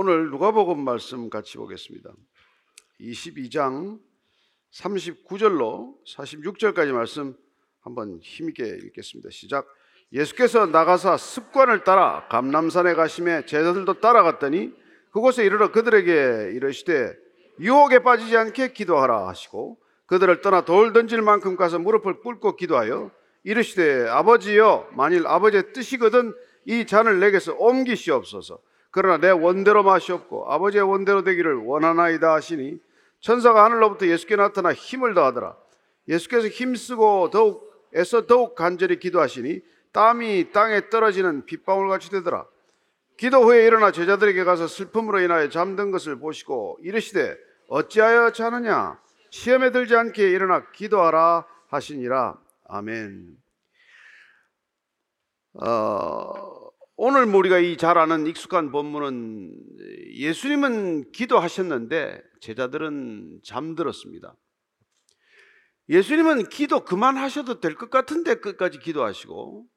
오늘 누가복음 말씀 같이 보겠습니다. 22장 39절로 46절까지 말씀 한번 힘있게 읽겠습니다. 시작. 예수께서 나가사 습관을 따라 감남산에 가심에 제자들도 따라갔더니 그곳에 이르러 그들에게 이르시되 유혹에 빠지지 않게 기도하라 하시고 그들을 떠나 돌 던질 만큼 가서 무릎을 꿇고 기도하여 이르시되 아버지여 만일 아버지의 뜻이거든 이 잔을 내게서 옮기시옵소서 그러나 내 원대로 마시옵고 아버지의 원대로 되기를 원하나이다 하시니 천사가 하늘로부터 예수께 나타나 힘을 더하더라. 예수께서 힘쓰고 더욱 애써 더욱 간절히 기도하시니 땀이 땅에 떨어지는 빗방울 같이 되더라. 기도 후에 일어나 제자들에게 가서 슬픔으로 인하여 잠든 것을 보시고 이르시되 어찌하여 자느냐? 시험에 들지 않게 일어나 기도하라 하시니라. 아멘. 어, 오늘 우리가 이 잘 아는 익숙한 본문은 예수님은 기도하셨는데 제자들은 잠들었습니다. 예수님은 기도 그만하셔도 될 것 같은데 끝까지 기도하시고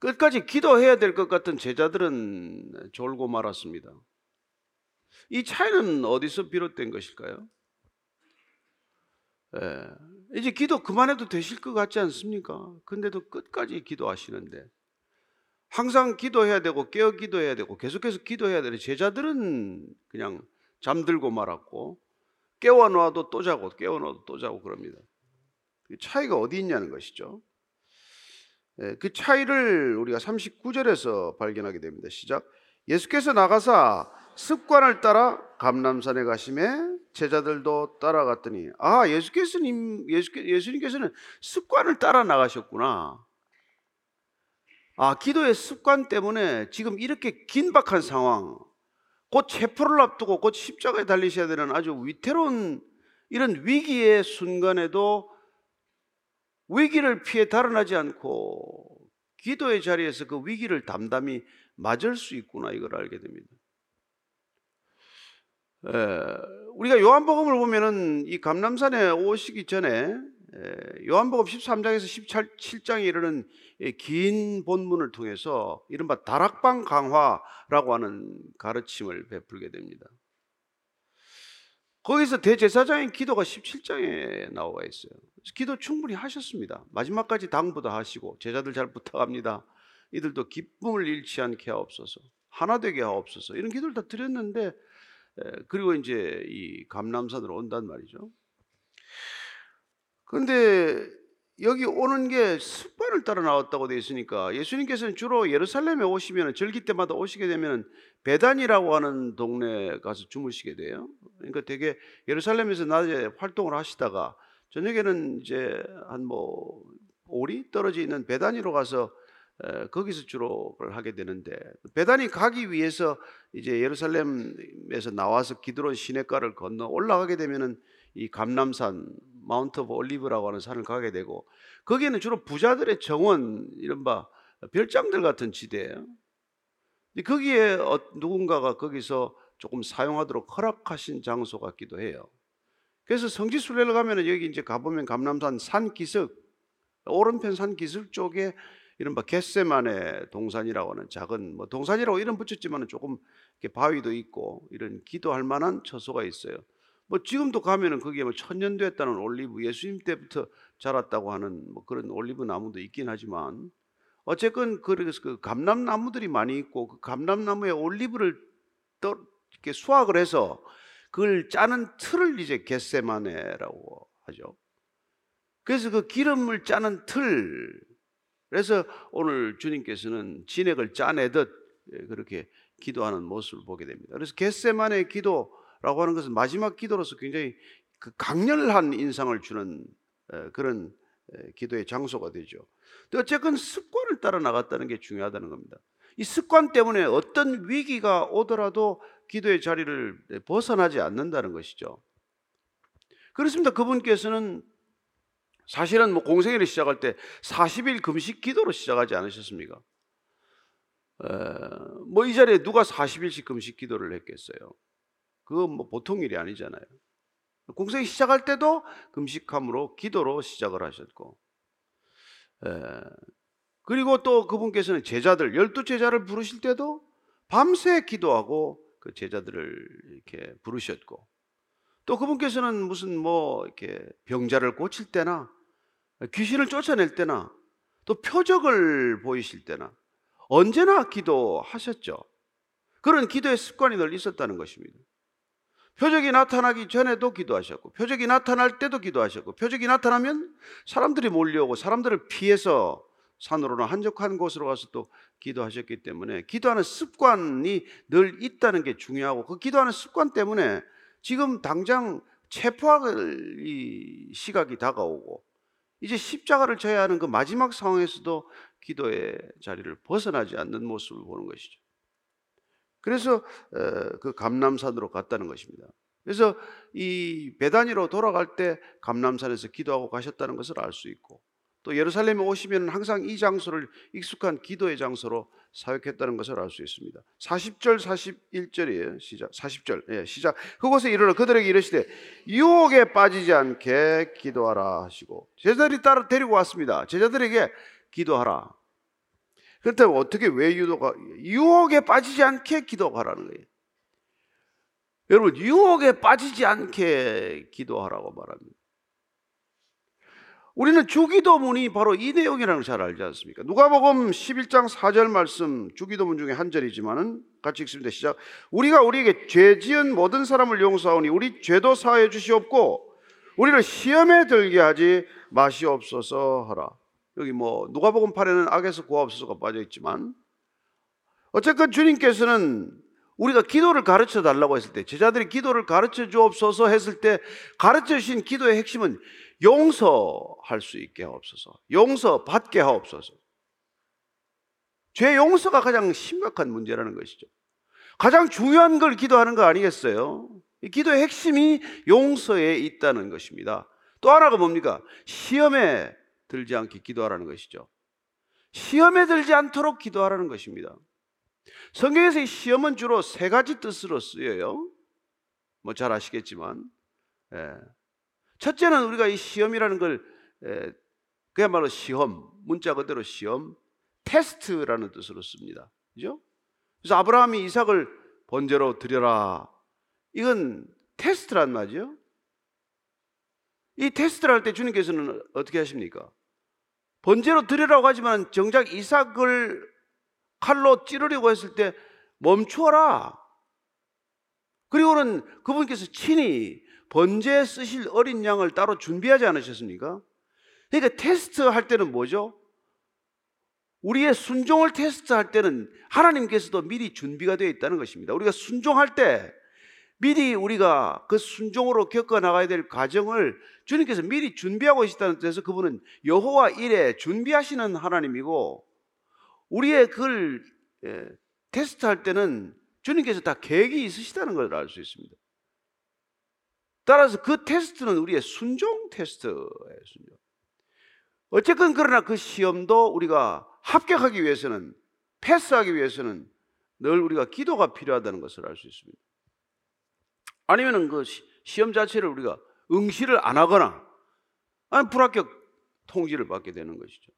끝까지 기도해야 될 것 같은 제자들은 졸고 말았습니다. 이 차이는 어디서 비롯된 것일까요? 예, 이제 기도 그만해도 되실 것 같지 않습니까? 근데도 끝까지 기도하시는데 항상 기도해야 되고 깨어 기도해야 되고 계속해서 기도해야 되는 제자들은 그냥 잠들고 말았고 깨워 놔도 또 자고 깨워 놔도 또 자고 그럽니다. 그 차이가 어디 있냐는 것이죠. 예, 그 차이를 우리가 39절에서 발견하게 됩니다. 시작. 예수께서 나가사 습관을 따라 감남산에 가심에 제자들도 따라갔더니 아 예수께서님 예수께, 예수님께서는 습관을 따라 나가셨구나. 아 기도의 습관 때문에 지금 이렇게 긴박한 상황, 곧 체포를 앞두고 곧 십자가에 달리셔야 되는 아주 위태로운 이런 위기의 순간에도 위기를 피해 달아나지 않고 기도의 자리에서 그 위기를 담담히 맞을 수 있구나 이걸 알게 됩니다. 에, 우리가 요한복음을 보면은 이 감남산에 오시기 전에 에, 요한복음 13장에서 17장에 이르는 긴 본문을 통해서 이른바 다락방 강화라고 하는 가르침을 베풀게 됩니다. 거기서 대제사장의 기도가 17장에 나와 있어요. 기도 충분히 하셨습니다. 마지막까지 당부도 하시고 제자들 잘 부탁합니다. 이들도 기쁨을 잃지 않게 하옵소서. 하나 되게 하옵소서. 이런 기도를 다 드렸는데 그리고 이제 이 감남산으로 온단 말이죠. 그런데 여기 오는 게 습관을 따라 나왔다고 되어 있으니까 예수님께서는 주로 예루살렘에 오시면 절기 때마다 오시게 되면 베단이라고 하는 동네 가서 주무시게 돼요. 그러니까 되게 예루살렘에서 낮에 활동을 하시다가 저녁에는 이제 한 뭐 오리 떨어져 있는 베단이로 가서 거기서 주로 하게 되는데 베다니 가기 위해서 이제 예루살렘에서 나와서 기드론 시냇가를 건너 올라가게 되면은 이 감람산 Mount of Olive라고 하는 산을 가게 되고 거기에는 주로 부자들의 정원 이른바 별장들 같은 지대예요. 거기에 어, 누군가가 거기서 조금 사용하도록 허락하신 장소 같기도 해요. 그래서 성지 순례를 가면은 여기 이제 가보면 감람산 산 기슭 오른편 산 기슭 쪽에 이른바 겟세만의 동산이라고 하는 작은 뭐 동산이라고 이름 붙였지만은 조금 이렇게 바위도 있고 이런 기도할 만한 처소가 있어요. 뭐 지금도 가면은 거기에 뭐 천년 됐다는 올리브 예수님 때부터 자랐다고 하는 뭐 그런 올리브 나무도 있긴 하지만 어쨌건 그래서 그 감람 나무들이 많이 있고 그 감람 나무에 올리브를 떠 이렇게 수확을 해서 그걸 짜는 틀을 이제 겟세마네라고 하죠. 그래서 그 기름을 짜는 틀 그래서 오늘 주님께서는 진액을 짜내듯 예, 그렇게 기도하는 모습을 보게 됩니다. 그래서 겟세만의 기도 라고 하는 것은 마지막 기도로서 굉장히 그 강렬한 인상을 주는 그런 기도의 장소가 되죠. 어쨌건 습관을 따라 나갔다는 게 중요하다는 겁니다. 이 습관 때문에 어떤 위기가 오더라도 기도의 자리를 벗어나지 않는다는 것이죠. 그렇습니다. 그분께서는 사실은 뭐 공생애를 시작할 때 40일 금식 기도로 시작하지 않으셨습니까? 뭐 이 자리에 누가 40일씩 금식 기도를 했겠어요? 그거 뭐 보통 일이 아니잖아요. 공생애 시작할 때도 금식함으로 기도로 시작을 하셨고, 에, 그리고 또 그분께서는 제자들 열두 제자를 부르실 때도 밤새 기도하고 그 제자들을 이렇게 부르셨고 또 그분께서는 무슨 뭐 이렇게 병자를 고칠 때나 귀신을 쫓아낼 때나 또 표적을 보이실 때나 언제나 기도하셨죠. 그런 기도의 습관이 늘 있었다는 것입니다. 표적이 나타나기 전에도 기도하셨고, 표적이 나타날 때도 기도하셨고, 표적이 나타나면 사람들이 몰려오고, 사람들을 피해서 산으로나 한적한 곳으로 가서 또 기도하셨기 때문에 기도하는 습관이 늘 있다는 게 중요하고, 그 기도하는 습관 때문에 지금 당장 체포할 이 시각이 다가오고, 이제 십자가를 져야 하는 그 마지막 상황에서도 기도의 자리를 벗어나지 않는 모습을 보는 것이죠. 그래서 그 감남산으로 갔다는 것입니다. 그래서 이 베다니로 돌아갈 때 감남산에서 기도하고 가셨다는 것을 알 수 있고 또 예루살렘에 오시면 항상 이 장소를 익숙한 기도의 장소로 사역했다는 것을 알 수 있습니다. 40절 41절이에요. 시작. 40절. 예, 시작. 그곳에 이르러 그들에게 이르시되 유혹에 빠지지 않게 기도하라 하시고 제자들이 따라 데리고 왔습니다. 제자들에게 기도하라. 그렇다면 어떻게 왜 유도가 유혹에 빠지지 않게 기도하라는 거예요. 여러분 유혹에 빠지지 않게 기도하라고 말합니다. 우리는 주기도문이 바로 이 내용이라는 걸 잘 알지 않습니까? 누가복음 11장 4절 말씀 주기도문 중에 한 절이지만은 같이 읽습니다. 시작. 우리가 우리에게 죄 지은 모든 사람을 용서하오니 우리 죄도 사하여 주시옵고 우리를 시험에 들게 하지 마시옵소서 하라. 여기 뭐 누가복음 8에는 악에서 구하옵소서가 빠져 있지만 어쨌건 주님께서는 우리가 기도를 가르쳐 달라고 했을 때 제자들이 기도를 가르쳐 주옵소서 했을 때 가르쳐 주신 기도의 핵심은 용서할 수 있게 하옵소서. 용서 받게 하옵소서. 죄 용서가 가장 심각한 문제라는 것이죠. 가장 중요한 걸 기도하는 거 아니겠어요? 기도의 핵심이 용서에 있다는 것입니다. 또 하나가 뭡니까? 시험에 들지 않게 기도하라는 것이죠. 시험에 들지 않도록 기도하라는 것입니다. 성경에서 이 시험은 주로 세 가지 뜻으로 쓰여요. 뭐 잘 아시겠지만, 예. 첫째는 우리가 이 시험이라는 걸 예, 그야말로 시험, 문자 그대로 시험, 테스트라는 뜻으로 씁니다. 그죠? 그래서 아브라함이 이삭을 번제로 드려라. 이건 테스트란 말이죠. 이 테스트를 할 때 주님께서는 어떻게 하십니까? 번제로 드리라고 하지만 정작 이삭을 칼로 찌르려고 했을 때 멈추어라. 그리고는 그분께서 친히 번제 쓰실 어린 양을 따로 준비하지 않으셨습니까? 그러니까 테스트 할 때는 뭐죠? 우리의 순종을 테스트할 때는 하나님께서도 미리 준비가 되어 있다는 것입니다. 우리가 순종할 때 미리 우리가 그 순종으로 겪어 나가야 될 과정을 주님께서 미리 준비하고 계시다는 뜻에서 그분은 여호와 일에 준비하시는 하나님이고 우리의 그걸 예, 테스트할 때는 주님께서 다 계획이 있으시다는 걸 알 수 있습니다. 따라서 그 테스트는 우리의 순종 테스트예요. 순종. 어쨌건 그러나 그 시험도 우리가 합격하기 위해서는 패스하기 위해서는 늘 우리가 기도가 필요하다는 것을 알 수 있습니다. 아니면은 그 시험 자체를 우리가 응시를 안 하거나 아니 불합격 통지를 받게 되는 것이죠.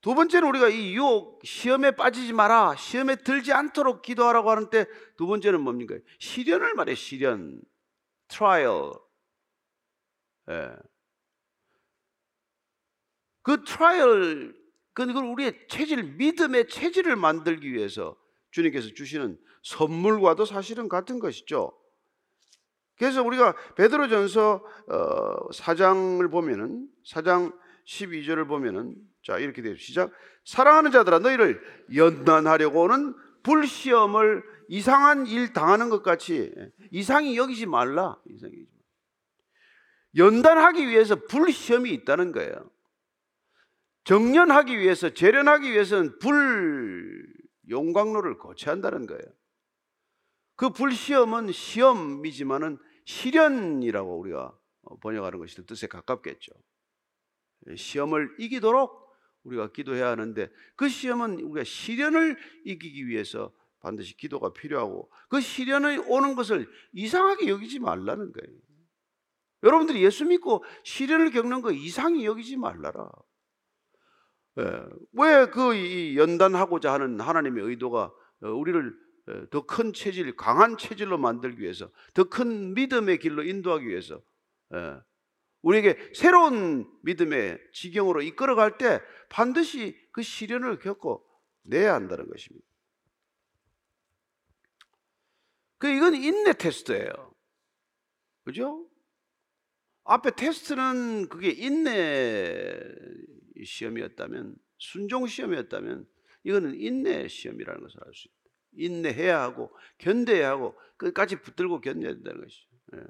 두 번째는 우리가 이 유혹 시험에 빠지지 마라 시험에 들지 않도록 기도하라고 하는 때 두 번째는 뭡니까? 시련을 말해 시련 trial 예. 그 trial 그걸 우리의 체질 믿음의 체질을 만들기 위해서 주님께서 주시는 선물과도 사실은 같은 것이죠. 그래서 우리가 베드로전서 4장을 어, 보면은 4장 12절을 보면은 자 이렇게 되어 시작 사랑하는 자들아 너희를 연단하려고는 불시험을 이상한 일 당하는 것 같이 이상히 여기지 말라 이상히. 연단하기 위해서 불시험이 있다는 거예요. 정련하기 위해서 재련하기 위해서는 불 용광로를 거쳐야 한다는 거예요. 그 불시험은 시험이지만은 시련이라고 우리가 번역하는 것이 뜻에 가깝겠죠. 시험을 이기도록 우리가 기도해야 하는데 그 시험은 우리가 시련을 이기기 위해서 반드시 기도가 필요하고 그 시련이 오는 것을 이상하게 여기지 말라는 거예요. 여러분들이 예수 믿고 시련을 겪는 거 이상히 여기지 말라라. 예. 왜그 연단하고자 하는 하나님의 의도가 어, 우리를 더 큰 체질, 강한 체질로 만들기 위해서, 더 큰 믿음의 길로 인도하기 위해서, 예, 우리에게 새로운 믿음의 지경으로 이끌어갈 때 반드시 그 시련을 겪고 내야 한다는 것입니다. 그 이건 인내 테스트예요. 그죠? 앞에 테스트는 그게 인내 시험이었다면 순종 시험이었다면 이거는 인내 시험이라는 것을 알 수 있다. 인내해야 하고 견뎌야 하고 끝까지 붙들고 견뎌야 된다는 것이죠. 예.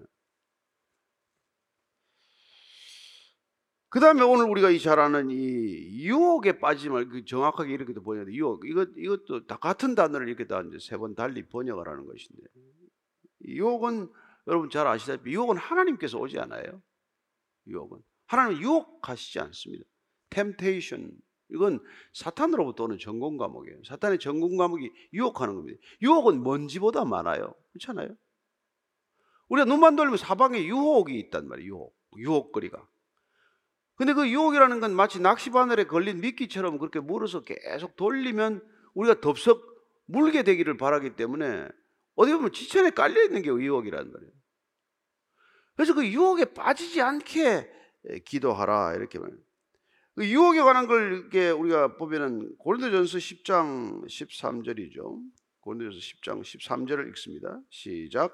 그 다음에 오늘 우리가 이 잘 아는 이 유혹에 빠지지 말고 그 정확하게 이렇게도 번역돼. 유혹. 이것, 이것도 다 같은 단어를 이렇게 다 이제 세 번 달리 번역을 하는 것인데. 유혹은 여러분 잘 아시다시피 유혹은 하나님께서 오지 않아요. 유혹은. 하나님은 유혹하시지 않습니다. Temptation. 이건 사탄으로부터 오는 전공 과목이에요. 사탄의 전공 과목이 유혹하는 겁니다. 유혹은 먼지보다 많아요. 그렇잖아요? 우리가 눈만 돌리면 사방에 유혹이 있단 말이에요. 유혹. 유혹거리가. 근데 그 유혹이라는 건 마치 낚시바늘에 걸린 미끼처럼 그렇게 물어서 계속 돌리면 우리가 덥석 물게 되기를 바라기 때문에 어디 보면 지천에 깔려 있는 게 유혹이란 말이에요. 그래서 그 유혹에 빠지지 않게 기도하라 이렇게 말해요. 그 유혹에 관한 걸 이렇게 우리가 보면은 고린도전서 10장 13절이죠. 고린도전서 10장 13절을 읽습니다. 시작.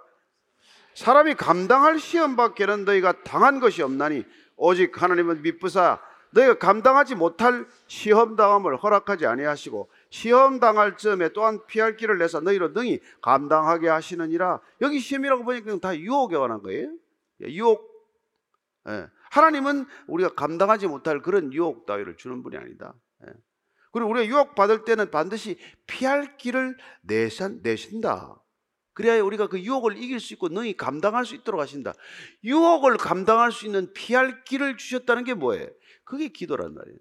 사람이 감당할 시험 밖에는 너희가 당한 것이 없나니 오직 하나님은 미쁘사 너희가 감당하지 못할 시험 당함을 허락하지 아니하시고 시험 당할 즈음에 또한 피할 길을 내서 너희로 능히 감당하게 하시느니라. 여기 시험이라고 보니까 다 유혹에 관한 거예요. 유혹. 예. 하나님은 우리가 감당하지 못할 그런 유혹 따위를 주는 분이 아니다. 예. 그리고 우리가 유혹 받을 때는 반드시 피할 길을 내신, 내신다. 그래야 우리가 그 유혹을 이길 수 있고 능히 감당할 수 있도록 하신다. 유혹을 감당할 수 있는 피할 길을 주셨다는 게 뭐예요? 그게 기도란 말이에요.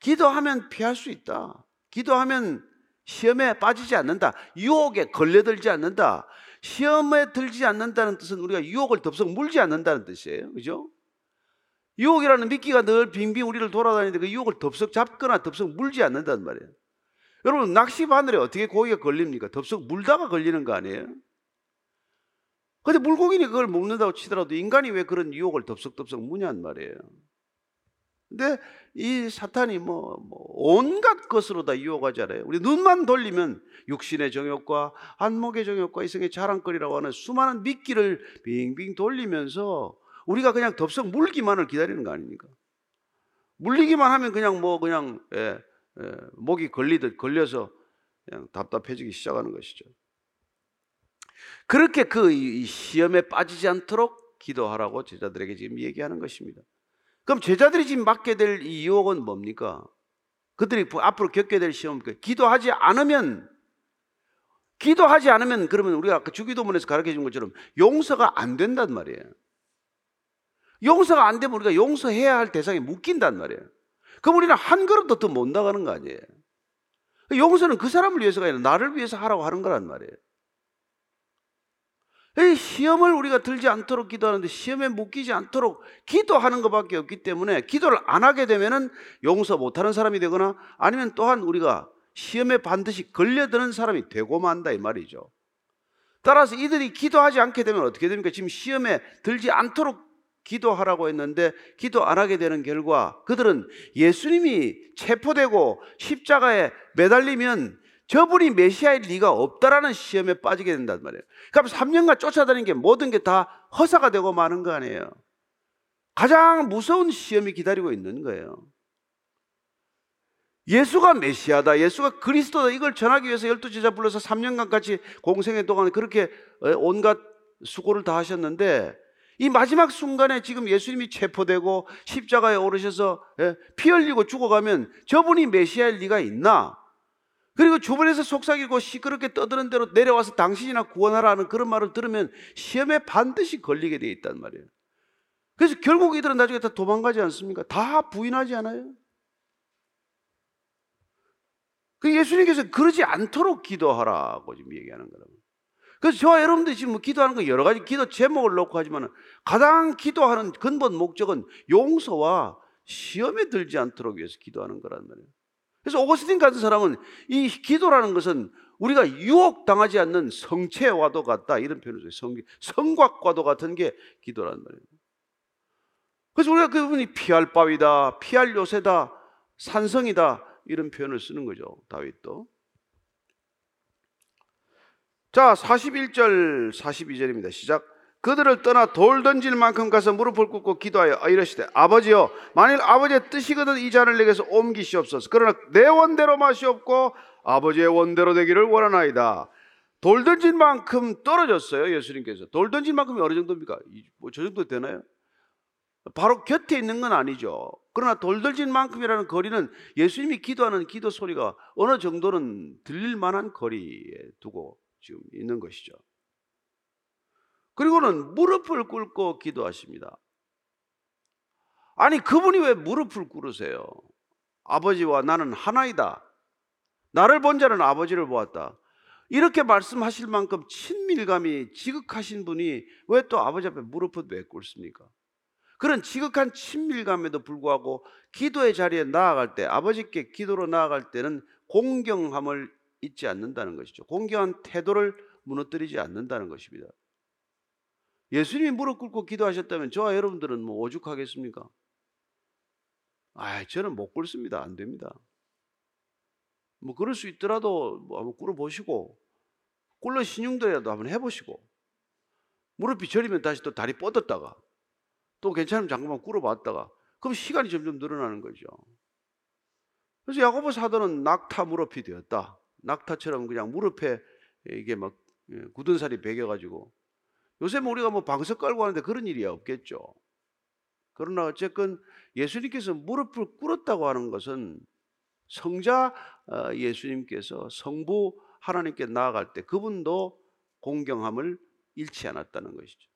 기도하면 피할 수 있다. 기도하면 시험에 빠지지 않는다. 유혹에 걸려들지 않는다. 시험에 들지 않는다는 뜻은 우리가 유혹을 덥석 물지 않는다는 뜻이에요. 그죠? 유혹이라는 미끼가 늘 빙빙 우리를 돌아다니는데 그 유혹을 덥석 잡거나 덥석 물지 않는단 말이에요. 여러분 낚시 바늘에 어떻게 고기가 걸립니까? 덥석 물다가 걸리는 거 아니에요? 근데 물고기니 그걸 먹는다고 치더라도 인간이 왜 그런 유혹을 덥석덥석 무냐는 말이에요. 근데 이 사탄이 뭐, 뭐 온갖 것으로 다 유혹하잖아요. 우리 눈만 돌리면 육신의 정욕과 안목의 정욕과 이성의 자랑거리라고 하는 수많은 미끼를 빙빙 돌리면서 우리가 그냥 덥석 물기만을 기다리는 거 아닙니까? 물리기만 하면 그냥 뭐 그냥 예, 예, 목이 걸리듯 걸려서 그냥 답답해지기 시작하는 것이죠. 그렇게 그 시험에 빠지지 않도록 기도하라고 제자들에게 지금 얘기하는 것입니다. 그럼 제자들이 지금 맞게 될 이 유혹은 뭡니까? 그들이 앞으로 겪게 될 시험, 기도하지 않으면, 기도하지 않으면 그러면 우리가 아까 주기도문에서 가르쳐 준 것처럼 용서가 안 된단 말이에요. 용서가 안 되면 우리가 용서해야 할 대상에 묶인단 말이에요. 그럼 우리는 한 걸음도 더 못 나가는 거 아니에요. 용서는 그 사람을 위해서가 아니라 나를 위해서 하라고 하는 거란 말이에요. 이 시험을 우리가 들지 않도록 기도하는데 시험에 묶이지 않도록 기도하는 것밖에 없기 때문에 기도를 안 하게 되면은 용서 못하는 사람이 되거나 아니면 또한 우리가 시험에 반드시 걸려드는 사람이 되고 만다 이 말이죠. 따라서 이들이 기도하지 않게 되면 어떻게 됩니까? 지금 시험에 들지 않도록 기도하라고 했는데 기도 안 하게 되는 결과 그들은 예수님이 체포되고 십자가에 매달리면 저분이 메시아일 리가 없다라는 시험에 빠지게 된단 말이에요. 그럼 3년간 쫓아다니는 게 모든 게 다 허사가 되고 마는 거 아니에요. 가장 무서운 시험이 기다리고 있는 거예요. 예수가 메시아다, 예수가 그리스도다 이걸 전하기 위해서 열두 제자 불러서 3년간 같이 공생의 동안 그렇게 온갖 수고를 다 하셨는데 이 마지막 순간에 지금 예수님이 체포되고 십자가에 오르셔서 예, 피 흘리고 죽어가면 저분이 메시아일 리가 있나? 그리고 주변에서 속삭이고 시끄럽게 떠드는 대로 내려와서 당신이나 구원하라는 그런 말을 들으면 시험에 반드시 걸리게 돼 있단 말이에요. 그래서 결국 이들은 나중에 다 도망가지 않습니까? 다 부인하지 않아요? 그 예수님께서 그러지 않도록 기도하라고 지금 얘기하는 거라고. 그래서 저와 여러분들이 지금 뭐 기도하는 거 여러 가지 기도 제목을 놓고 하지만 가장 기도하는 근본 목적은 용서와 시험에 들지 않도록 위해서 기도하는 거란 말이에요. 그래서 오거스틴 같은 사람은 이 기도라는 것은 우리가 유혹 당하지 않는 성체와도 같다 이런 표현을 써요. 성, 성곽과도 같은 게 기도란 말이에요. 그래서 우리가 그분이 피할 바위다, 피할 요새다, 산성이다 이런 표현을 쓰는 거죠. 다윗도. 자, 41절 42절입니다. 시작. 그들을 떠나 돌 던질 만큼 가서 무릎을 꿇고 기도하여 이러시되 아버지여 만일 아버지의 뜻이거든 이 잔을 내게서 옮기시옵소서 그러나 내 원대로 마시옵고 아버지의 원대로 되기를 원하나이다 돌 던질 만큼 떨어졌어요 예수님께서 돌 던질 만큼이 어느 정도입니까? 뭐 저 정도 되나요? 바로 곁에 있는 건 아니죠 그러나 돌 던질 만큼이라는 거리는 예수님이 기도하는 기도 소리가 어느 정도는 들릴 만한 거리에 두고 지금 있는 것이죠 그리고는 무릎을 꿇고 기도하십니다. 아니, 그분이 왜 무릎을 꿇으세요? 아버지와 나는 하나이다. 나를 본 자는 아버지를 보았다. 이렇게 말씀하실 만큼 친밀감이 지극하신 분이 왜 또 아버지 앞에 무릎을 왜 꿇습니까? 그런 지극한 친밀감에도 불구하고 기도의 자리에 나아갈 때, 아버지께 기도로 나아갈 때는 공경함을 잊지 않는다는 것이죠. 공경한 태도를 무너뜨리지 않는다는 것입니다. 예수님이 무릎 꿇고 기도하셨다면 저와 여러분들은 뭐 오죽하겠습니까? 아, 저는 못 꿇습니다. 안 됩니다. 뭐 그럴 수 있더라도 뭐 한번 꿇어 보시고 꿇러 신용도라도 한번 해보시고 무릎이 저리면 다시 또 다리 뻗었다가 또 괜찮으면 잠깐만 꿇어봤다가 그럼 시간이 점점 늘어나는 거죠. 그래서 야고보 사도는 낙타 무릎이 되었다. 낙타처럼 그냥 무릎에 이게 막 예, 굳은 살이 베겨가지고 요새 뭐 우리가 뭐 방석 깔고 하는데 그런 일이 없겠죠. 그러나 어쨌건 예수님께서 무릎을 꿇었다고 하는 것은 성자 어, 예수님께서 성부 하나님께 나아갈 때 그분도 공경함을 잃지 않았다는 것이죠.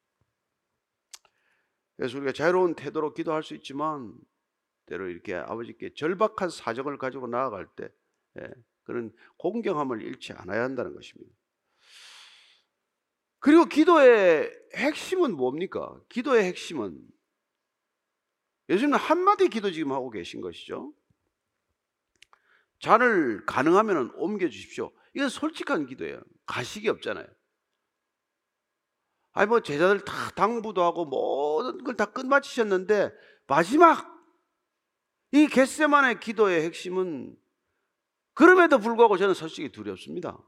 그래서 우리가 자유로운 태도로 기도할 수 있지만 때로 이렇게 아버지께 절박한 사정을 가지고 나아갈 때 예, 그런 공경함을 잃지 않아야 한다는 것입니다. 그리고 기도의 핵심은 뭡니까? 기도의 핵심은 예수님은 한마디 기도 지금 하고 계신 것이죠. 잔을 가능하면 옮겨 주십시오. 이건 솔직한 기도예요. 가식이 없잖아요. 아니 뭐 제자들 다 당부도 하고 모든 걸 다 끝마치셨는데 마지막 이 겟세만의 기도의 핵심은 그럼에도 불구하고 저는 솔직히 두렵습니다.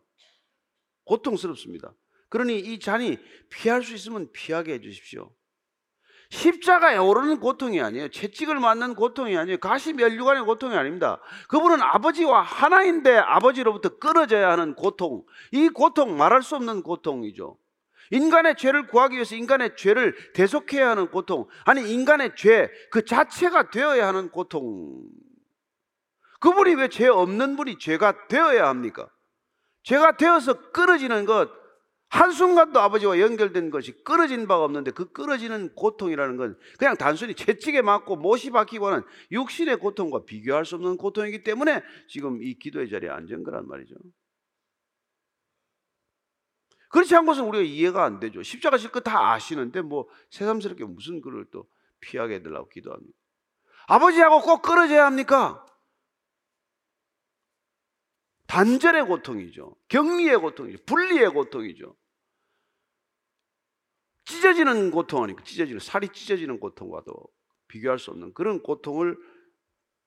고통스럽습니다. 그러니 이 잔이 피할 수 있으면 피하게 해주십시오. 십자가에 오르는 고통이 아니에요. 채찍을 맞는 고통이 아니에요. 가시 멸류관의 고통이 아닙니다. 그분은 아버지와 하나인데 아버지로부터 끊어져야 하는 고통. 이 고통 말할 수 없는 고통이죠. 인간의 죄를 구하기 위해서 인간의 죄를 대속해야 하는 고통. 아니 인간의 죄 그 자체가 되어야 하는 고통. 그분이 왜 죄 없는 분이 죄가 되어야 합니까? 죄가 되어서 끊어지는 것 한순간도 아버지와 연결된 것이 끊어진 바가 없는데 그 끊어지는 고통이라는 건 그냥 단순히 채찍에 맞고 못이 박히고 하는 육신의 고통과 비교할 수 없는 고통이기 때문에 지금 이 기도의 자리에 앉은 거란 말이죠. 그렇지 않고서 우리가 이해가 안 되죠. 십자가 실컷 다 아시는데 뭐 새삼스럽게 무슨 그를 또 피하게 해달라고 기도합니까? 아버지하고 꼭 끊어져야 합니까? 단절의 고통이죠. 격리의 고통이죠. 분리의 고통이죠. 찢어지는 고통 아니까 찢어지는 살이 찢어지는 고통과도 비교할 수 없는 그런 고통을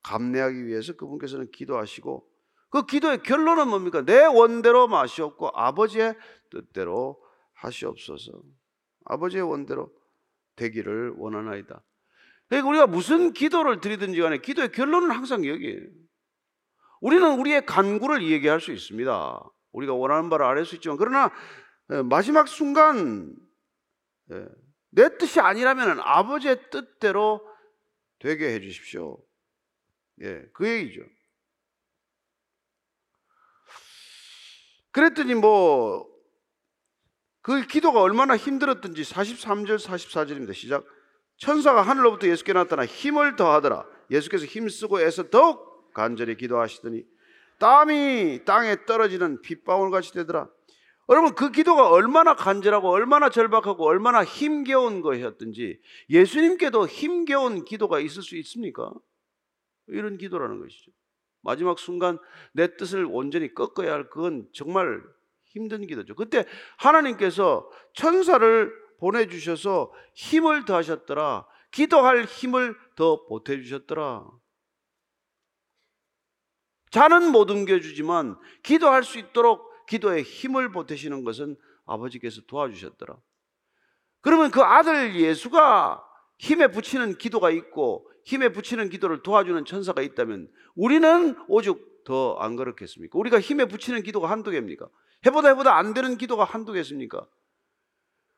감내하기 위해서 그분께서는 기도하시고 그 기도의 결론은 뭡니까? 내 원대로 마시옵고 아버지의 뜻대로 하시옵소서. 아버지의 원대로 되기를 원하나이다. 그러니까 우리가 무슨 기도를 드리든지 간에 기도의 결론은 항상 여기에요. 우리는 우리의 간구를 얘기할 수 있습니다. 우리가 원하는 바를 알 수 있지만 그러나 마지막 순간 예. 내 뜻이 아니라면 아버지의 뜻대로 되게 해 주십시오. 예, 그 얘기죠. 그랬더니 뭐, 그 기도가 얼마나 힘들었던지 43절, 44절입니다. 시작. 천사가 하늘로부터 예수께 나타나 힘을 더하더라. 예수께서 힘쓰고 애써 더욱 간절히 기도하시더니 땀이 땅에 떨어지는 빗방울 같이 되더라. 여러분 그 기도가 얼마나 간절하고 얼마나 절박하고 얼마나 힘겨운 것이었든지 예수님께도 힘겨운 기도가 있을 수 있습니까? 이런 기도라는 것이죠. 마지막 순간 내 뜻을 온전히 꺾어야 할 그건 정말 힘든 기도죠. 그때 하나님께서 천사를 보내주셔서 힘을 더하셨더라. 기도할 힘을 더 보태주셨더라. 자는 못 옮겨주지만 기도할 수 있도록 기도에 힘을 보태시는 것은 아버지께서 도와주셨더라. 그러면 그 아들 예수가 힘에 붙이는 기도가 있고 힘에 붙이는 기도를 도와주는 천사가 있다면 우리는 오죽 더 안 그렇겠습니까? 우리가 힘에 붙이는 기도가 한두 개입니까? 해보다 해보다 안 되는 기도가 한두 개습니까?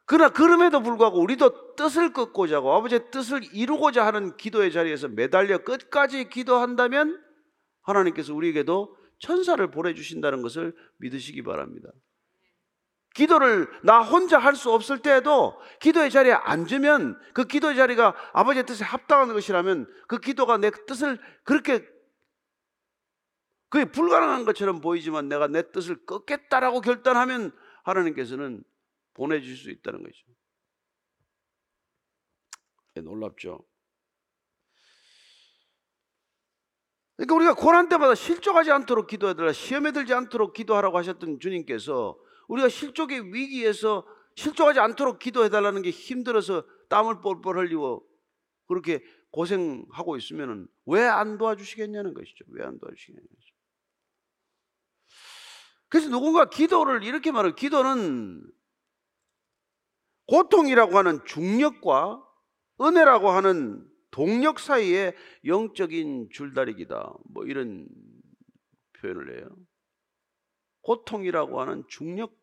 그러나 그럼에도 불구하고 우리도 뜻을 꺾고자 하고 아버지의 뜻을 이루고자 하는 기도의 자리에서 매달려 끝까지 기도한다면 하나님께서 우리에게도 천사를 보내주신다는 것을 믿으시기 바랍니다. 기도를 나 혼자 할 수 없을 때에도 기도의 자리에 앉으면 그 기도의 자리가 아버지의 뜻에 합당한 것이라면 그 기도가 내 뜻을 그렇게 그게 불가능한 것처럼 보이지만 내가 내 뜻을 꺾겠다라고 결단하면 하나님께서는 보내줄 수 있다는 거죠. 네, 놀랍죠. 그러니까 우리가 고난 때마다 실족하지 않도록 기도해야 되라 시험에 들지 않도록 기도하라고 하셨던 주님께서 우리가 실족의 위기에서 실족하지 않도록 기도해 달라는 게 힘들어서 땀을 뻘뻘 흘리고 그렇게 고생하고 있으면 왜 안 도와주시겠냐는 것이죠. 왜 안 도와주시겠냐는 것이죠. 그래서 누군가 기도를 이렇게 말해요. 기도는 고통이라고 하는 중력과 은혜라고 하는 동력 사이의 영적인 줄다리기다. 뭐 이런 표현을 해요. 고통이라고 하는 중력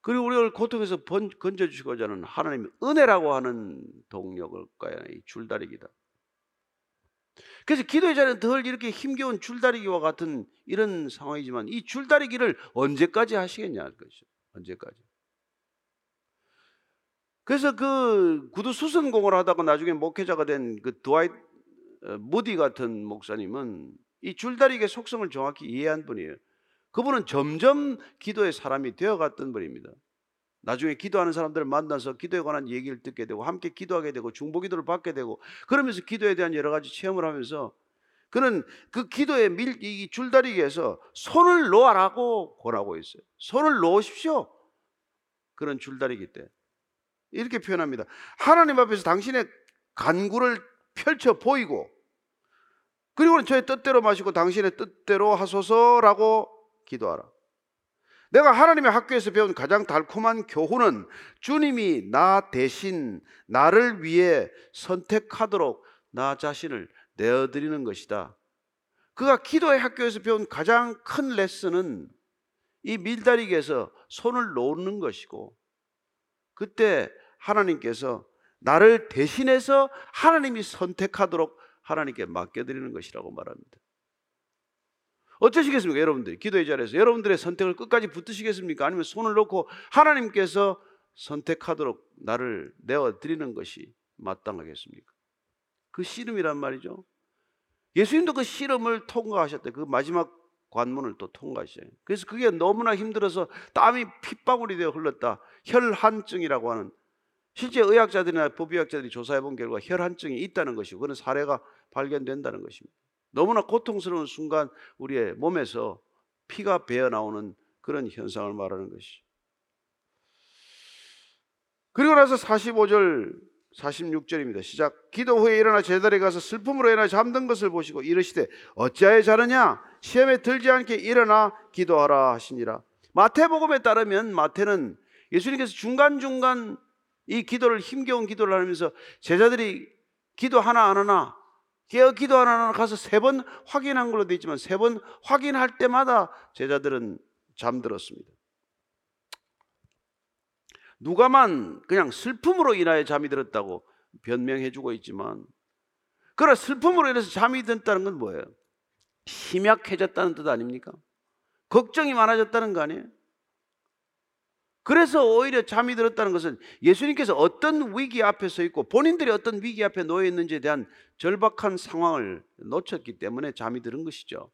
그리고 우리를 고통에서 번, 건져주시고자 하는 하나님의 은혜라고 하는 동력을까의 줄다리기다. 그래서 기도의 자리는 덜 이렇게 힘겨운 줄다리기와 같은 이런 상황이지만 이 줄다리기를 언제까지 하시겠냐 할 것이죠. 언제까지. 그래서 그 구두 수선공을 하다가 나중에 목회자가 된 그 드와이 어, 무디 같은 목사님은 이 줄다리기의 속성을 정확히 이해한 분이에요. 그분은 점점 기도의 사람이 되어갔던 분입니다. 나중에 기도하는 사람들을 만나서 기도에 관한 얘기를 듣게 되고 함께 기도하게 되고 중보기도를 받게 되고 그러면서 기도에 대한 여러 가지 체험을 하면서 그는 그 기도의 밀, 이 줄다리기에서 손을 놓아라고 권하고 있어요. 손을 놓으십시오. 그런 줄다리기 때. 이렇게 표현합니다. 하나님 앞에서 당신의 간구를 펼쳐 보이고 그리고는 저의 뜻대로 마시고 당신의 뜻대로 하소서라고 기도하라. 내가 하나님의 학교에서 배운 가장 달콤한 교훈은 주님이 나 대신 나를 위해 선택하도록 나 자신을 내어드리는 것이다. 그가 기도의 학교에서 배운 가장 큰 레슨은 이 밀다리기에서 손을 놓는 것이고 그때 하나님께서 나를 대신해서 하나님이 선택하도록 하나님께 맡겨드리는 것이라고 말합니다. 어쩌시겠습니까, 여러분들이? 기도의 자리에서 여러분들의 선택을 끝까지 붙드시겠습니까? 아니면 손을 놓고 하나님께서 선택하도록 나를 내어 드리는 것이 마땅하겠습니까? 그 씨름이란 말이죠. 예수님도 그 씨름을 통과하셨대. 그 마지막 관문을 또 통과하셔요. 그래서 그게 너무나 힘들어서 땀이 핏방울이 되어 흘렀다. 혈한증이라고 하는 실제 의학자들이나 법의학자들이 조사해 본 결과 혈한증이 있다는 것이고 그런 사례가 발견된다는 것입니다. 너무나 고통스러운 순간 우리의 몸에서 피가 배어 나오는 그런 현상을 말하는 것이죠. 그리고 나서 45절 46절입니다. 시작. 기도 후에 일어나 제자리에 가서 슬픔으로 인하 잠든 것을 보시고 이르시되 어찌하여 자느냐 시험에 들지 않게 일어나 기도하라 하시니라. 마태복음에 따르면 마태는 예수님께서 중간중간 이 기도를 힘겨운 기도를 하면서 제자들이 기도 하나 안 하나 깨어 기도 하나 가서 세 번 확인한 걸로 되어 있지만 세 번 확인할 때마다 제자들은 잠들었습니다. 누가만 그냥 슬픔으로 인하여 잠이 들었다고 변명해 주고 있지만 그러나 슬픔으로 인해서 잠이 든다는 건 뭐예요? 심약해졌다는 뜻 아닙니까? 걱정이 많아졌다는 거 아니에요? 그래서 오히려 잠이 들었다는 것은 예수님께서 어떤 위기 앞에 서 있고 본인들이 어떤 위기 앞에 놓여 있는지에 대한 절박한 상황을 놓쳤기 때문에 잠이 들은 것이죠.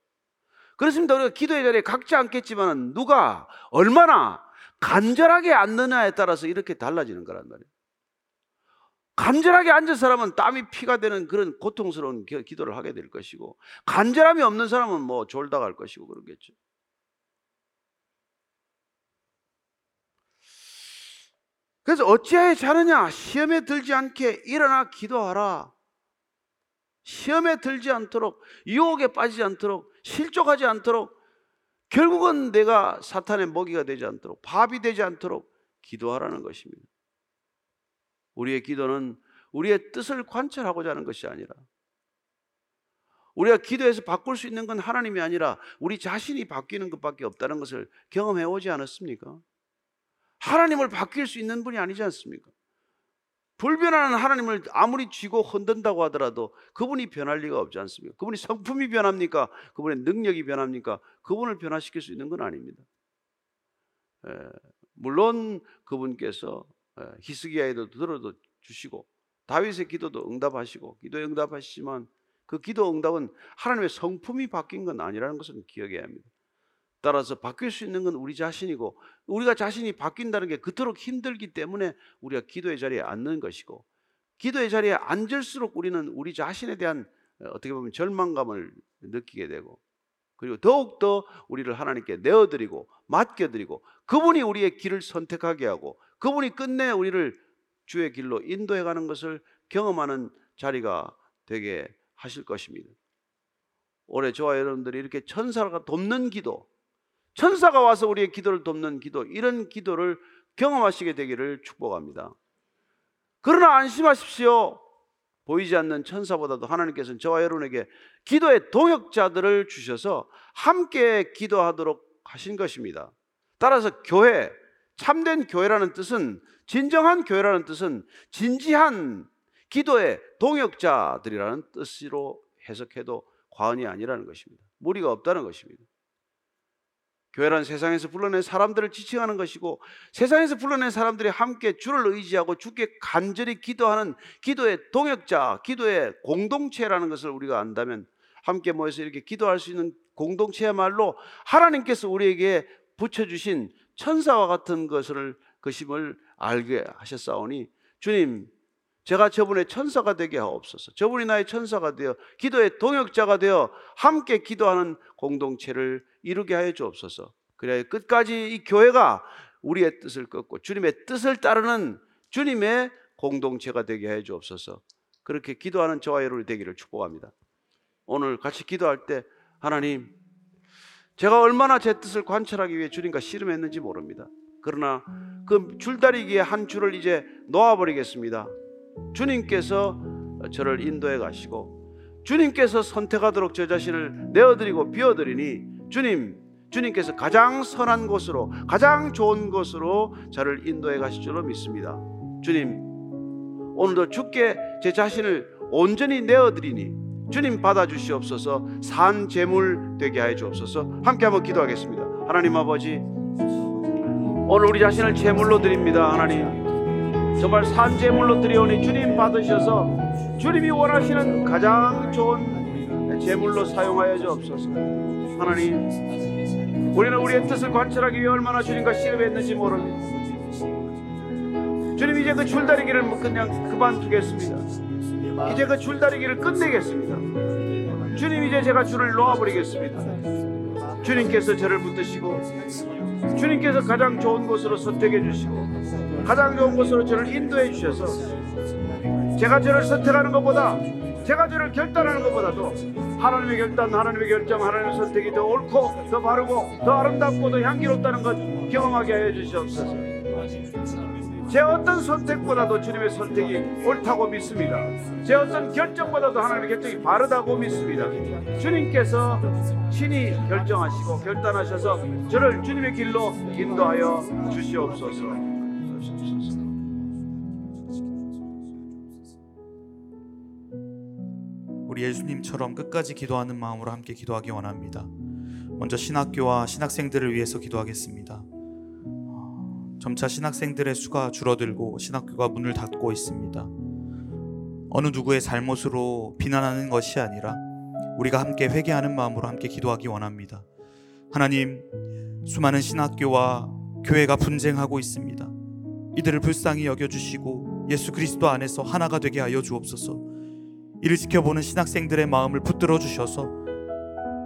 그렇습니다. 우리가 기도의 자리에 각지 않겠지만 누가 얼마나 간절하게 앉느냐에 따라서 이렇게 달라지는 거란 말이에요. 간절하게 앉은 사람은 땀이 피가 되는 그런 고통스러운 기- 기도를 하게 될 것이고 간절함이 없는 사람은 뭐 졸다 갈 것이고 그러겠죠. 그래서 어찌하여 자느냐 시험에 들지 않게 일어나 기도하라. 시험에 들지 않도록 유혹에 빠지지 않도록 실족하지 않도록 결국은 내가 사탄의 먹이가 되지 않도록 밥이 되지 않도록 기도하라는 것입니다. 우리의 기도는 우리의 뜻을 관찰하고자 하는 것이 아니라 우리가 기도해서 바꿀 수 있는 건 하나님이 아니라 우리 자신이 바뀌는 것밖에 없다는 것을 경험해 오지 않았습니까? 하나님을 바뀔 수 있는 분이 아니지 않습니까? 불변하는 하나님을 아무리 쥐고 흔든다고 하더라도 그분이 변할 리가 없지 않습니까? 그분이 성품이 변합니까? 그분의 능력이 변합니까? 그분을 변화시킬 수 있는 건 아닙니다. 에, 물론 그분께서 에, 히스기야에도 들어도 주시고 다윗의 기도도 응답하시고 기도에 응답하시지만 그 기도 응답은 하나님의 성품이 바뀐 건 아니라는 것을 기억해야 합니다. 따라서 바뀔 수 있는 건 우리 자신이고 우리가 자신이 바뀐다는 게 그토록 힘들기 때문에 우리가 기도의 자리에 앉는 것이고 기도의 자리에 앉을수록 우리는 우리 자신에 대한 어, 어떻게 보면 절망감을 느끼게 되고 그리고 더욱더 우리를 하나님께 내어드리고 맡겨드리고 그분이 우리의 길을 선택하게 하고 그분이 끝내 우리를 주의 길로 인도해 가는 것을 경험하는 자리가 되게 하실 것입니다. 올해 저와 여러분들이 이렇게 천사가 돕는 기도 천사가 와서 우리의 기도를 돕는 기도, 이런 기도를 경험하시게 되기를 축복합니다. 그러나 안심하십시오. 보이지 않는 천사보다도 하나님께서는 저와 여러분에게 기도의 동역자들을 주셔서 함께 기도하도록 하신 것입니다. 따라서 교회, 참된 교회라는 뜻은 진정한 교회라는 뜻은 진지한 기도의 동역자들이라는 뜻으로 해석해도 과언이 아니라는 것입니다. 무리가 없다는 것입니다. 교회란 세상에서 불러낸 사람들을 지칭하는 것이고 세상에서 불러낸 사람들이 함께 주를 의지하고 주께 간절히 기도하는 기도의 동역자, 기도의 공동체라는 것을 우리가 안다면 함께 모여서 이렇게 기도할 수 있는 공동체야말로 하나님께서 우리에게 붙여주신 천사와 같은 것을 그심을 알게 하셨사오니 주님 제가 저분의 천사가 되게 하옵소서. 저분이 나의 천사가 되어 기도의 동역자가 되어 함께 기도하는 공동체를 이루게 하여 주옵소서. 그래야 끝까지 이 교회가 우리의 뜻을 꺾고 주님의 뜻을 따르는 주님의 공동체가 되게 하여 주옵소서. 그렇게 기도하는 저와 여러분이 되기를 축복합니다. 오늘 같이 기도할 때 하나님 제가 얼마나 제 뜻을 관찰하기 위해 주님과 씨름했는지 모릅니다. 그러나 그 줄다리기의 한 줄을 이제 놓아버리겠습니다. 주님께서 저를 인도해 가시고 주님께서 선택하도록 저 자신을 내어드리고 비워드리니 주님 주님께서 가장 선한 곳으로 가장 좋은 곳으로 저를 인도해 가실 줄로 믿습니다. 주님 오늘도 주께 제 자신을 온전히 내어드리니 주님 받아주시옵소서 산 제물 되게 하여 주옵소서 함께 한번 기도하겠습니다. 하나님 아버지 오늘 우리 자신을 제물로 드립니다. 하나님 정말 산제물로 드려오니 주님 받으셔서 주님이 원하시는 가장 좋은 제물로 사용하여 주옵소서. 하나님, 우리는 우리의 뜻을 관찰하기 위해 얼마나 주님과 씨름했는지 모릅니다. 주님 이제 그 줄다리기를 그냥 그만두겠습니다. 이제 그 줄다리기를 끝내겠습니다. 주님 이제 제가 줄을 놓아버리겠습니다. 주님께서 저를 붙드시고 주님께서 가장 좋은 곳으로 선택해 주시고 가장 좋은 곳으로 저를 인도해 주셔서 제가 저를 선택하는 것보다 제가 저를 결단하는 것보다도 하나님의 결단, 하나님의 결정, 하나님의 선택이 더 옳고 더 바르고 더 아름답고 더 향기롭다는 것 경험하게 하여 주시옵소서. 제 어떤 선택보다도 주님의 선택이 옳다고 믿습니다. 제 어떤 결정보다도 하나님의 결정이 바르다고 믿습니다. 주님께서 친히 결정하시고 결단하셔서 저를 주님의 길로 인도하여 주시옵소서. 우리 예수님처럼 끝까지 기도하는 마음으로 함께 기도하기 원합니다. 먼저 신학교와 신학생들을 위해서 기도하겠습니다. 어, 점차 신학생들의 수가 줄어들고 신학교가 문을 닫고 있습니다. 어느 누구의 잘못으로 비난하는 것이 아니라 우리가 함께 회개하는 마음으로 함께 기도하기 원합니다. 하나님, 수많은 신학교와 교회가 분쟁하고 있습니다. 이들을 불쌍히 여겨주시고 예수 그리스도 안에서 하나가 되게 하여 주옵소서. 이를 지켜보는 신학생들의 마음을 붙들어 주셔서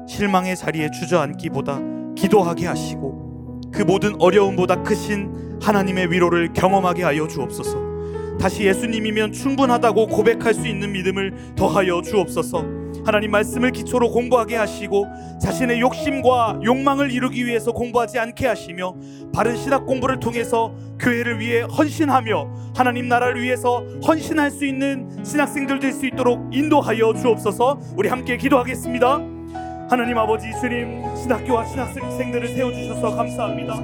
실망의 자리에 주저앉기보다 기도하게 하시고 그 모든 어려움보다 크신 하나님의 위로를 경험하게 하여 주옵소서. 다시 예수님이면 충분하다고 고백할 수 있는 믿음을 더하여 주옵소서. 하나님 말씀을 기초로 공부하게 하시고 자신의 욕심과 욕망을 이루기 위해서 공부하지 않게 하시며 바른 신학 공부를 통해서 교회를 위해 헌신하며 하나님 나라를 위해서 헌신할 수 있는 신학생들 될 수 있도록 인도하여 주옵소서. 우리 함께 기도하겠습니다. 하나님 아버지 주님 신학교와 신학생들을 세워주셔서 감사합니다.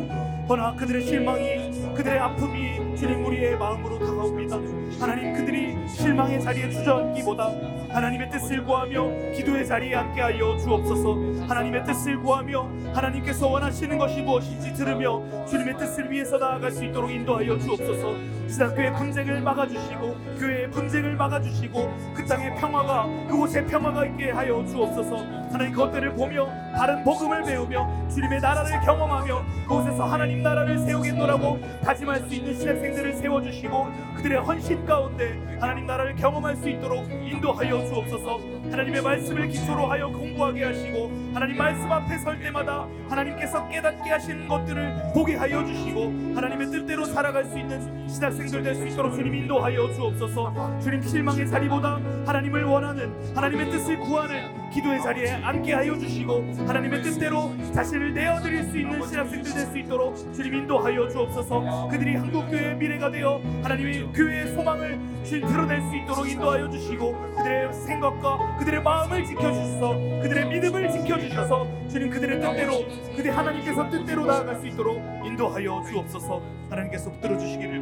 허나 그들의 실망이 그들의 아픔이 주님 우리의 마음으로 다가옵니다. 하나님 그들이 실망의 자리에 주저앉기보다 하나님의 뜻을 구하며 기도의 자리에 앉게 하여 주옵소서. 하나님의 뜻을 구하며 하나님께서 원하시는 것이 무엇인지 들으며 주님의 뜻을 위해서 나아갈 수 있도록 인도하여 주옵소서. 신학교의 분쟁을 막아주시고 교회의 분쟁을 막아주시고 그 땅의 평화가 그곳에 평화가 있게 하여 주옵소서. 하나님 그것들을 보며 바른 복음을 배우며 주님의 나라를 경험하며 그곳에서 하나님 나라를 세우겠노라고 다짐할 수 있는 신학생들을 세워주시고 그들의 헌신 가운데 하나님 나라를 경험할 수 있도록 인도하여 주옵소서. 하나님의 말씀을 기초로 하여 공부하게 하시고 하나님 말씀 앞에 설 때마다 하나님께서 깨닫게 하시는 것들을 보게 하여 주시고 하나님의 뜻대로 살아갈 수 있는 신학생들 될 수 있도록 주님 인도하여 주옵소서. 주님 실망의 자리보다 하나님을 원하는 하나님의 뜻을 구하는 기도의 자리에 앉게 하여 주시고 하나님의 뜻대로 자신을 내어드릴 수 있는 신학생들 될 수 있도록 주님 인도하여 주옵소서. 그들이 한국교회의 미래가 되어 하나님의 교회의 소망을 주님 드러낼 수 있도록 인도하여 주시고 그들의 생각과 그들의 마음을 지켜주셔서 그들의 믿음을 지켜주셔서 주님 그들의 뜻대로 그들 하나님께서 뜻대로 나아갈 수 있도록 인도하여 주옵소서. 하나님께서 붙들어 주시기를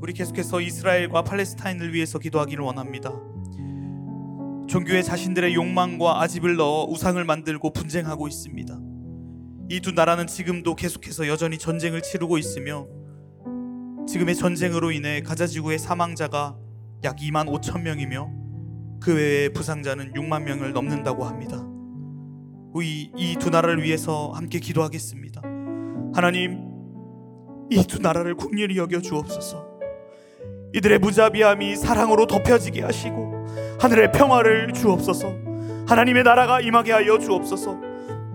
우리 계속해서 이스라엘과 팔레스타인을 위해서 기도하기를 원합니다. 종교에 자신들의 욕망과 아집을 넣어 우상을 만들고 분쟁하고 있습니다. 이 두 나라는 지금도 계속해서 여전히 전쟁을 치르고 있으며 지금의 전쟁으로 인해 가자 지구의 사망자가 약 2만 5천 명이며 그 외에 부상자는 6만 명을 넘는다고 합니다. 우리 이 두 나라를 위해서 함께 기도하겠습니다. 하나님, 이 두 나라를 국률이 여겨 주옵소서. 이들의 무자비함이 사랑으로 덮여지게 하시고 하늘의 평화를 주옵소서. 하나님의 나라가 임하게 하여 주옵소서.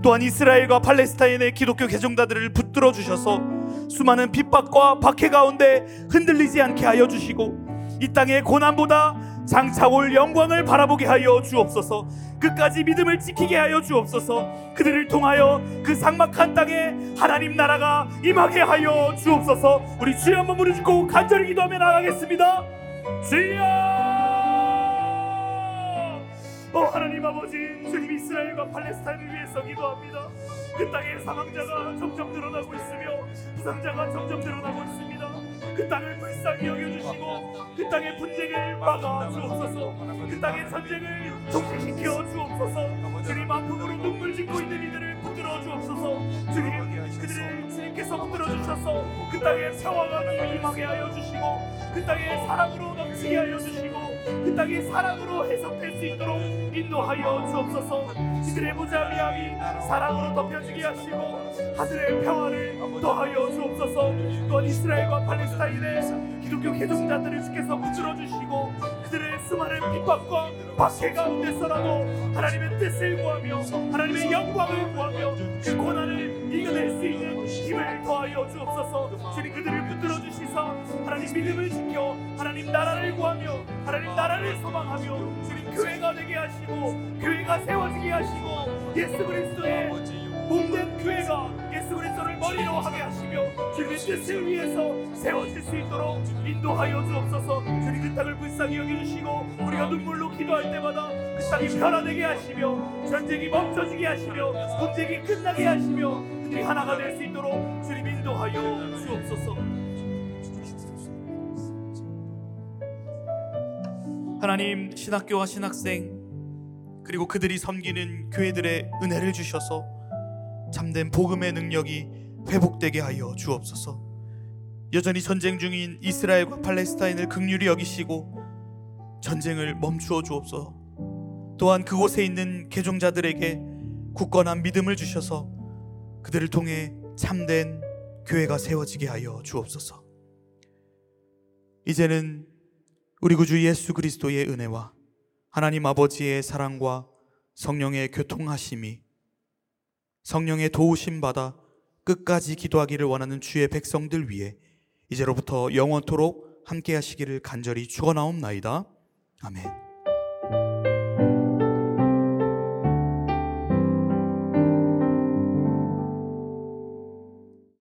또한 이스라엘과 팔레스타인의 기독교 개종자들을 붙들어 주셔서 수많은 핍박과 박해 가운데 흔들리지 않게 하여 주시고 이 땅의 고난보다 장차 올 영광을 바라보게 하여 주옵소서. 끝까지 믿음을 지키게 하여 주옵소서. 그들을 통하여 그 삭막한 땅에 하나님 나라가 임하게 하여 주옵소서. 우리 주여 한번 꿇고 간절히 기도하며 나가겠습니다. 주여! 오 하나님 아버지 주님 이스라엘과 팔레스타인을 위해서 기도합니다. 그 땅의 사망자가 점점 늘어나고 있으며 부상자가 점점 늘어나고 있습니다. 그 땅을 불쌍히 여겨주시고 그 땅의 분쟁을 막아 주옵소서. 그 땅의 전쟁을 종식시켜 주옵소서. 주님 아픔으로 눈물 짓고 있는 이들을 붙들어 주옵소서. 주님 그들을 주님께서 붙들어 주셔서 그 땅에 평화가 임하게 하여 주시고 그 땅에 사랑으로 넘치게 하여 주시고 그 땅이 사랑으로 해석될 수 있도록 인도하여 주옵소서. 그들의 무자비함이 사랑으로 덮여지게 하시고 하늘의 평화를 더하여 주옵소서. 또한 이스라엘과 팔레스타인의 기독교 개종자들을 주께서 붙들어 주시고 그들의 수많은 핍박과 박해 가운데서라도 하나님의 뜻을 구하며 하나님의 영광을 구하며 그 고난을 이겨낼 수 있는 힘을 더하여 주옵소서. 주님 그들을 주시사 하나님 믿음을 지켜 하나님 나라를 구하며 하나님 나라를 소망하며 주님 교회가 되게 하시고 교회가 세워지게 하시고 예수 그리스도의 몸된 교회가 예수 그리스도를 머리로 하게 하시며 주님의 뜻을 위해서 세워질 수 있도록 인도하여 주옵소서. 주님 그 땅을 불쌍히 여겨주시고 우리가 눈물로 기도할 때마다 그 땅이 변화되게 하시며 전쟁이 멈춰지게 하시며 분쟁이 끝나게 하시며 그들이 하나가 될 수 있도록 주님 인도하여 주옵소서 하나님 신학교와 신학생 그리고 그들이 섬기는 교회들의 은혜를 주셔서 참된 복음의 능력이 회복되게 하여 주옵소서. 여전히 전쟁 중인 이스라엘과 팔레스타인을 극률히 여기시고 전쟁을 멈추어 주옵소서. 또한 그곳에 있는 개종자들에게 굳건한 믿음을 주셔서 그들을 통해 참된 교회가 세워지게 하여 주옵소서. 이제는 우리 구주 예수 그리스도의 은혜와 하나님 아버지의 사랑과 성령의 교통하심이 성령의 도우심 받아 끝까지 기도하기를 원하는 주의 백성들 위해 이제로부터 영원토록 함께 하시기를 간절히 축원하옵나이다. 아멘.